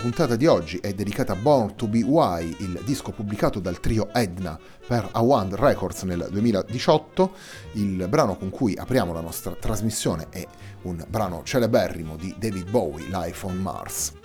Puntata di oggi è dedicata a Born to Be Why, il disco pubblicato dal trio Edna per Awand Records nel 2018. Il brano con cui apriamo la nostra trasmissione è un brano celeberrimo di David Bowie, Life on Mars.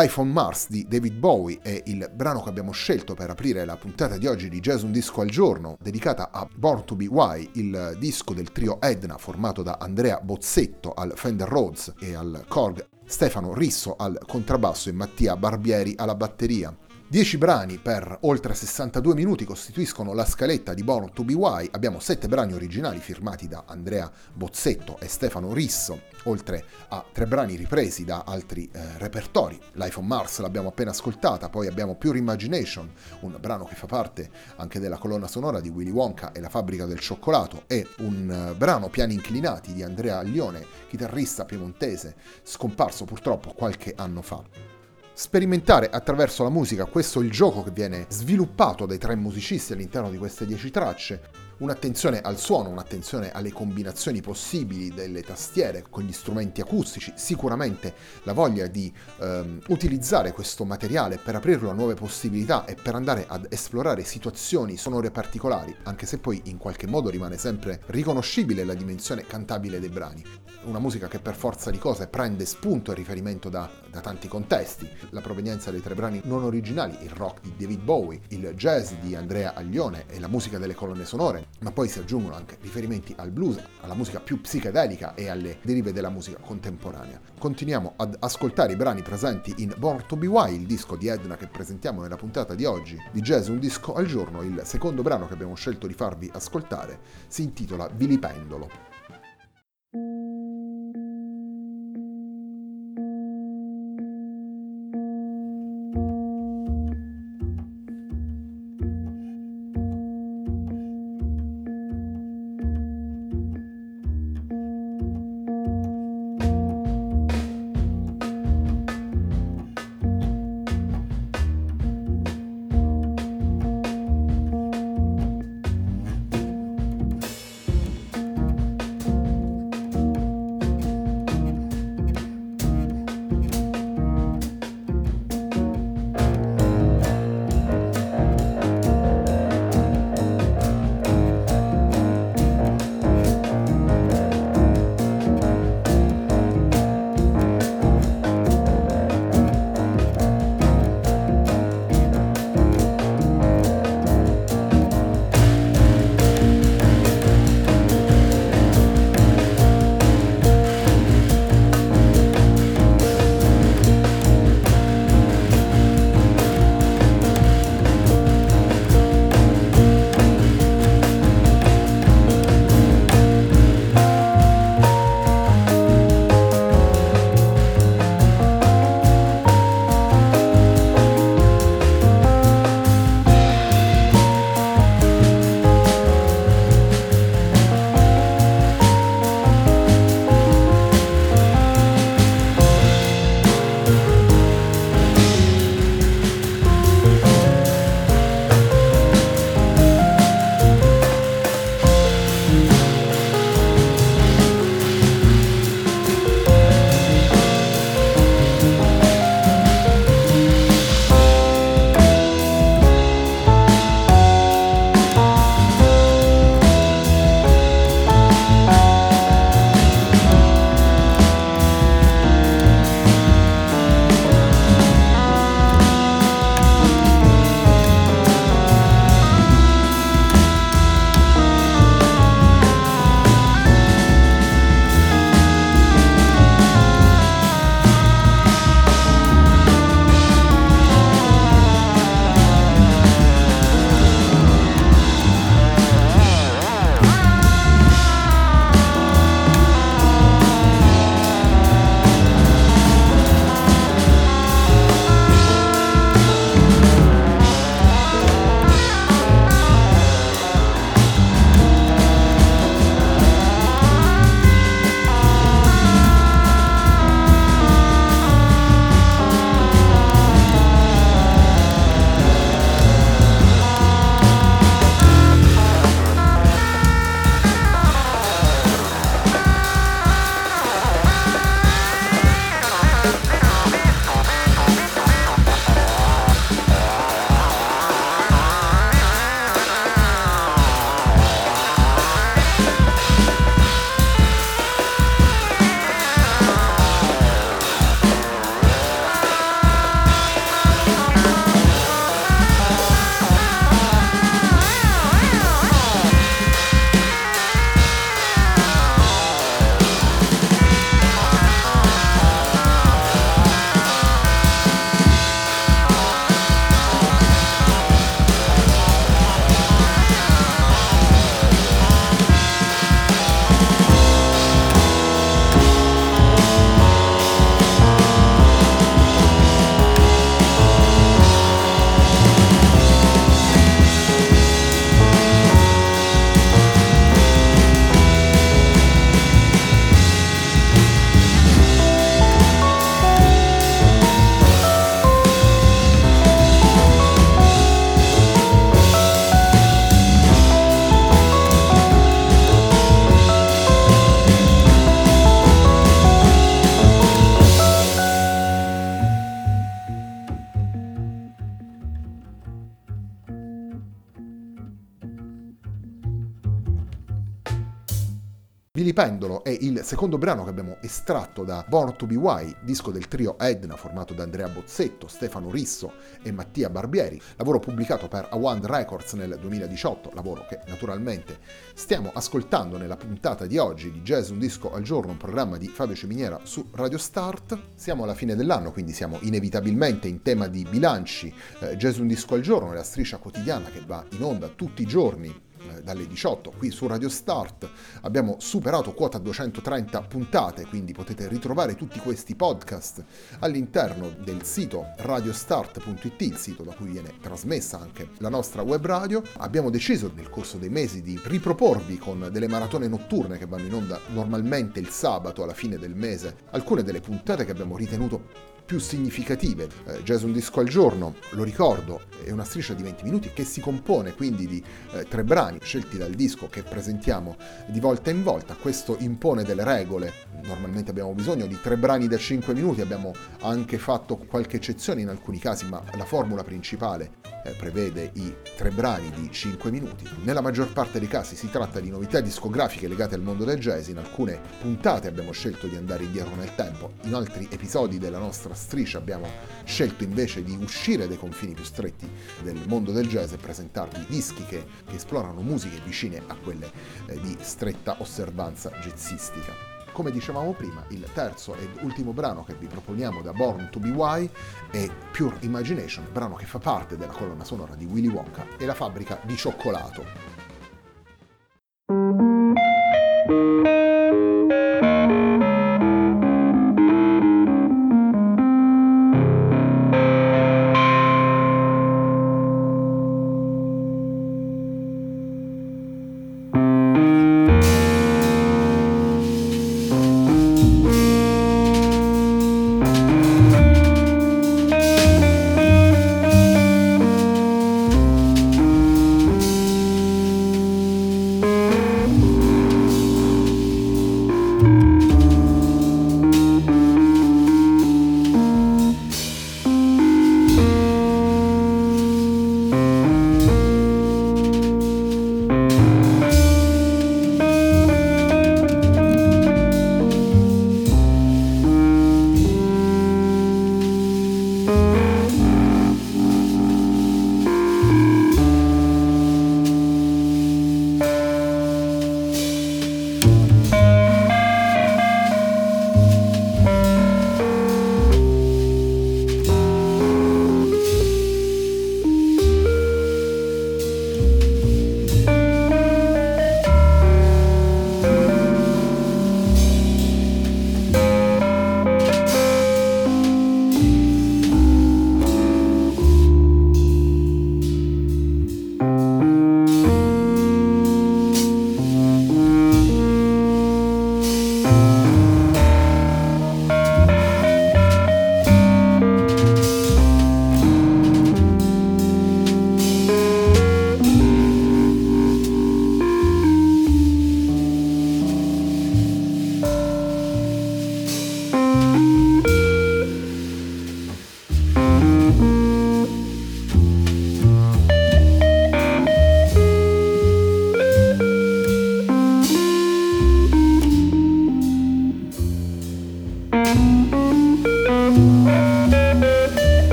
Life on Mars di David Bowie è il brano che abbiamo scelto per aprire la puntata di oggi di Jazz Un Disco al Giorno, dedicata a Born to Be Why, il disco del trio Edna formato da Andrea Bozzetto al Fender Rhodes e al Korg, Stefano Risso al contrabbasso e Mattia Barbieri alla batteria. 10 brani per oltre 62 minuti costituiscono la scaletta di Born to Be Why. Abbiamo 7 brani originali firmati da Andrea Bozzetto e Stefano Risso, oltre a 3 brani ripresi da altri eh, repertori. Life on Mars l'abbiamo appena ascoltata, poi abbiamo Pure Imagination, un brano che fa parte anche della colonna sonora di Willy Wonka e la fabbrica del cioccolato, e un uh, brano Piani inclinati di Andrea Aglione, chitarrista piemontese, scomparso purtroppo qualche anno fa sperimentare attraverso la musica, questo è il gioco che viene sviluppato dai tre musicisti all'interno di queste dieci tracce, un'attenzione al suono, un'attenzione alle combinazioni possibili delle tastiere con gli strumenti acustici, sicuramente la voglia di ehm, utilizzare questo materiale per aprirlo a nuove possibilità e per andare ad esplorare situazioni sonore particolari, anche se poi in qualche modo rimane sempre riconoscibile la dimensione cantabile dei brani. Una musica che per forza di cose prende spunto e riferimento da, da, tanti contesti, la provenienza dei tre brani non originali, il rock di David Bowie, il jazz di Andrea Aglione e la musica delle colonne sonore, ma poi si aggiungono anche riferimenti al blues, alla musica più psichedelica e alle derive della musica contemporanea. Continuiamo ad ascoltare i brani presenti in Born to Be Wild, il disco di Edna che presentiamo nella puntata di oggi di Jazz Un Disco al Giorno. Il secondo brano che abbiamo scelto di farvi ascoltare si intitola Vilipendolo. Pendolo è il secondo brano che abbiamo estratto da Born to Be Why, disco del trio Edna formato da Andrea Bozzetto, Stefano Risso e Mattia Barbieri, lavoro pubblicato per Awand Records nel 2018, lavoro che naturalmente stiamo ascoltando nella puntata di oggi di Jazz Un Disco al Giorno, un programma di Fabio Ciminiera su Radio Start. Siamo alla fine dell'anno, quindi siamo inevitabilmente in tema di bilanci. Eh, Jazz Un Disco al Giorno è la striscia quotidiana che va in onda tutti i giorni dalle 18 qui su Radio Start. Abbiamo superato quota 230 puntate, quindi potete ritrovare tutti questi podcast all'interno del sito radiostart.it, il sito da cui viene trasmessa anche la nostra web radio. Abbiamo deciso nel corso dei mesi di riproporvi con delle maratone notturne che vanno in onda normalmente il sabato alla fine del mese alcune delle puntate che abbiamo ritenuto più significative. Eh, Jazz un disco al giorno, lo ricordo, è una striscia di 20 minuti che si compone quindi di eh, tre brani scelti dal disco che presentiamo di volta in volta. Questo impone delle regole. Normalmente abbiamo bisogno di tre brani da 5 minuti, abbiamo anche fatto qualche eccezione in alcuni casi, ma la formula principale eh, prevede i tre brani di 5 minuti. Nella maggior parte dei casi si tratta di novità discografiche legate al mondo del jazz, in alcune puntate abbiamo scelto di andare indietro nel tempo, in altri episodi della nostra striscia abbiamo scelto invece di uscire dai confini più stretti del mondo del jazz e presentarvi dischi che, che esplorano musiche vicine a quelle eh, di stretta osservanza jazzistica. Come dicevamo prima, il terzo ed ultimo brano che vi proponiamo da Born to Be Why è Pure Imagination, brano che fa parte della colonna sonora di Willy Wonka e la fabbrica di cioccolato.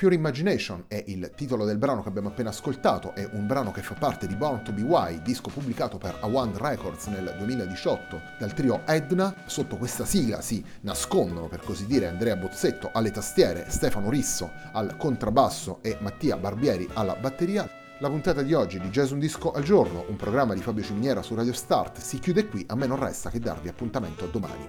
Pure Imagination è il titolo del brano che abbiamo appena ascoltato, è un brano che fa parte di Born to Be Why, disco pubblicato per Awand Records nel 2018 dal trio Edna. Sotto questa sigla si nascondono, per così dire, Andrea Bozzetto alle tastiere, Stefano Risso al contrabbasso e Mattia Barbieri alla batteria. La puntata di oggi di Jazz Un Disco al Giorno, un programma di Fabio Ciminiera su Radio Start, si chiude qui, a me non resta che darvi appuntamento a domani.